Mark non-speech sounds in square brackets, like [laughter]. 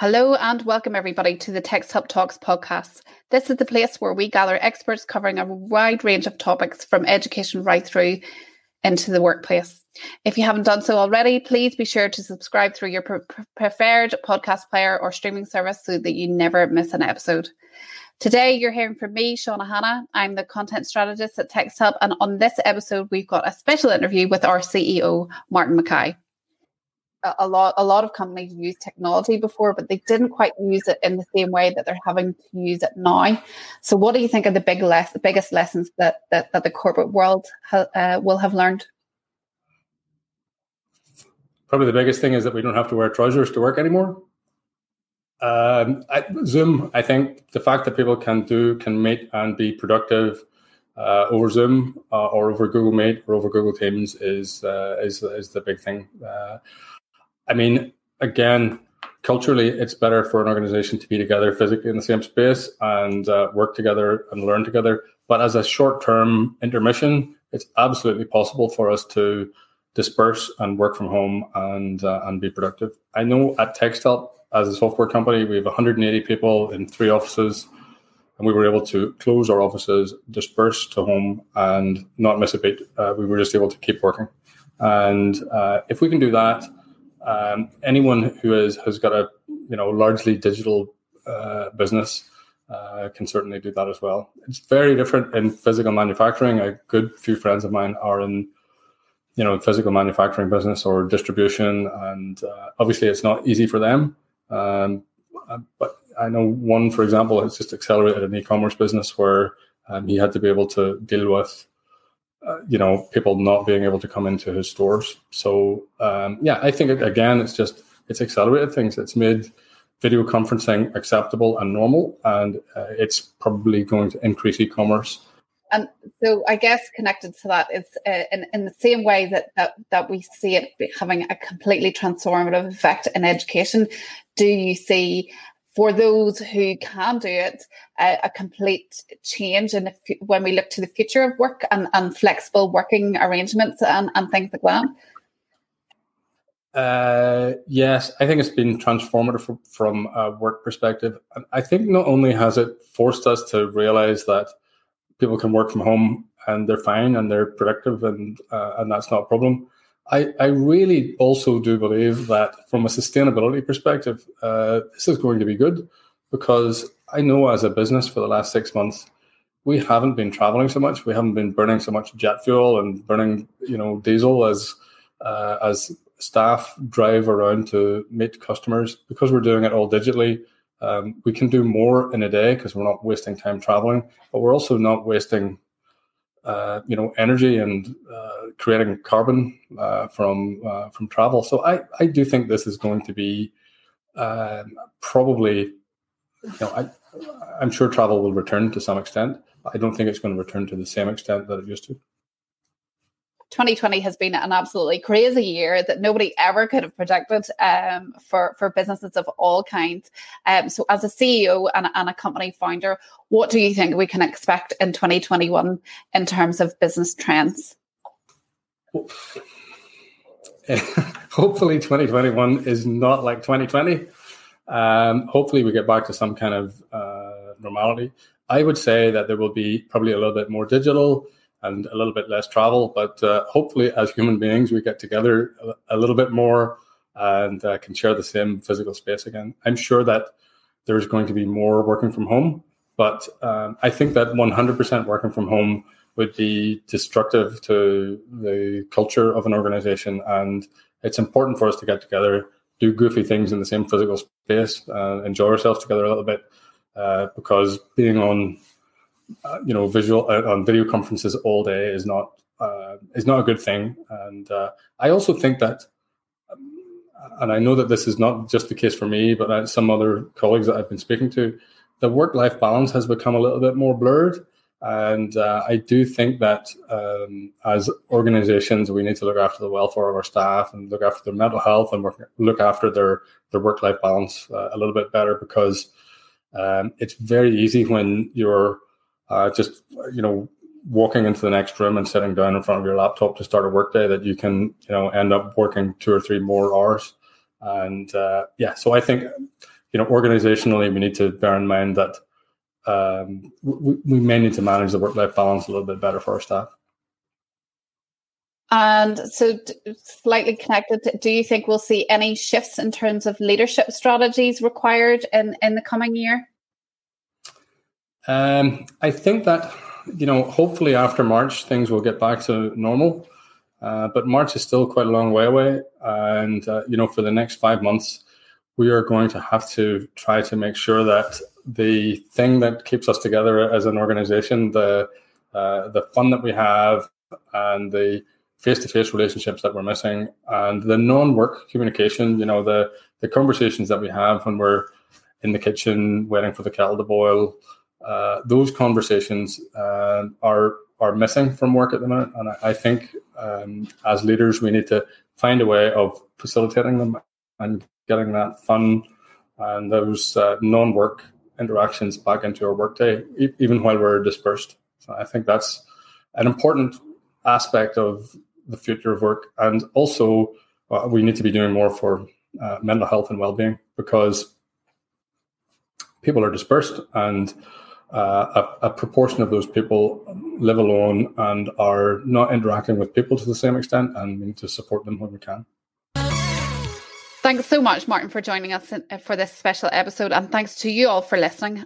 Hello and welcome everybody to the TextHelp Talks podcast. This is the place where we gather experts covering a wide range of topics from education right through into the workplace. If you haven't done so already, please be sure to subscribe through your pre- preferred podcast player or streaming service so that you never miss an episode. Today, you're hearing from me, Shauna Hanna. I'm the content strategist at TextHelp, and on this episode, we've got a special interview with our CEO, Martin McKay a lot a lot of companies use technology before but they didn't quite use it in the same way that they're having to use it now. So what do you think are the big less the biggest lessons that that, that the corporate world ha, uh, will have learned? Probably the biggest thing is that we don't have to wear trousers to work anymore. Um, I, zoom i think the fact that people can do can meet and be productive uh, over Zoom uh, or over Google Meet or over Google Teams is uh, is is the big thing. I mean, again, culturally, it's better for an organization to be together physically in the same space and uh, work together and learn together. But as a short term intermission, it's absolutely possible for us to disperse and work from home and uh, and be productive. I know at TextHelp, as a software company, we have 180 people in three offices, and we were able to close our offices, disperse to home, and not miss a beat. Uh, we were just able to keep working. And uh, if we can do that, um, anyone who is, has got a you know largely digital uh, business uh, can certainly do that as well. It's very different in physical manufacturing. A good few friends of mine are in you know physical manufacturing business or distribution, and uh, obviously it's not easy for them. Um, but I know one, for example, has just accelerated an e-commerce business where um, he had to be able to deal with uh, you know people not being able to come into his stores. So um, yeah, I think again, it's just it's accelerated things. It's made video conferencing acceptable and normal, and uh, it's probably going to increase e-commerce. And so, I guess connected to that is uh, in, in the same way that, that that we see it having a completely transformative effect in education. Do you see for those who can do it, uh, a complete change in the, when we look to the future of work and, and flexible working arrangements and, and things like that? Uh, yes, I think it's been transformative from, from a work perspective. I think not only has it forced us to realize that people can work from home and they're fine and they're productive and uh, and that's not a problem. I, I really also do believe that from a sustainability perspective, uh, this is going to be good because I know as a business for the last six months, we haven't been traveling so much. We haven't been burning so much jet fuel and burning, you know, diesel as uh, as staff drive around to meet customers because we're doing it all digitally. Um, we can do more in a day because we're not wasting time traveling, but we're also not wasting uh, you know energy and uh, creating carbon uh, from uh, from travel. So I I do think this is going to be um, probably you know I I'm sure travel will return to some extent. I don't think it's going to return to the same extent that it used to. 2020 has been an absolutely crazy year that nobody ever could have predicted um, for, for businesses of all kinds. Um, so, as a CEO and, and a company founder, what do you think we can expect in 2021 in terms of business trends? [laughs] hopefully 2021 is not like 2020 um, hopefully we get back to some kind of uh, normality i would say that there will be probably a little bit more digital and a little bit less travel. But uh, hopefully, as human beings, we get together a, little bit more and uh, can share the same physical space again. I'm sure that there's going to be more working from home, but um, I think that 100% working from home would be destructive to the culture of an organization. And it's important for us to get together, do goofy things in the same physical space, uh, enjoy ourselves together a little bit. Uh, because being on uh, you know, visual uh, on video conferences all day is not uh, is not a good thing. And uh, I also think that, um, and I know that this is not just the case for me, but some other colleagues that I've been speaking to, the work life balance has become a little bit more blurred. And uh, I do think that um, as organizations, we need to look after the welfare of our staff and look after their mental health and work, look after their, their work life balance uh, a little bit better because um, it's very easy when you're uh, just you know walking into the next room and sitting down in front of your laptop to start a workday that you can you know end up working two or three more hours and uh, yeah so i think you know, organizationally, we need to bear in mind that um, we, we may need to manage the work life balance a little bit better for our staff. And so, slightly connected, do you think we'll see any shifts in terms of leadership strategies required in, in the coming year? Um, I think that, you know, hopefully after March, things will get back to normal. Uh, but March is still quite a long way away. And, uh, you know, for the next five months, we are going to have to try to make sure that the thing that keeps us together as an organization, the, uh, the fun that we have, and the face-to-face relationships that we're missing and the non-work communication you know the the conversations that we have when we're in the kitchen waiting for the kettle to boil uh, those conversations uh, are are missing from work at the minute. And i, I think um, as leaders we need to find a way of facilitating them and getting that fun and those uh, non-work interactions back into our workday e- even while we're dispersed. So i think that's an important aspect of the future of work, and also uh, we need to be doing more for uh, mental health and well-being because people are dispersed and uh, a, a, proportion of those people live alone and are not interacting with people to the same extent and we need to support them when we can. Thanks so much, Martin, for joining us for this special episode, and thanks to you all for listening.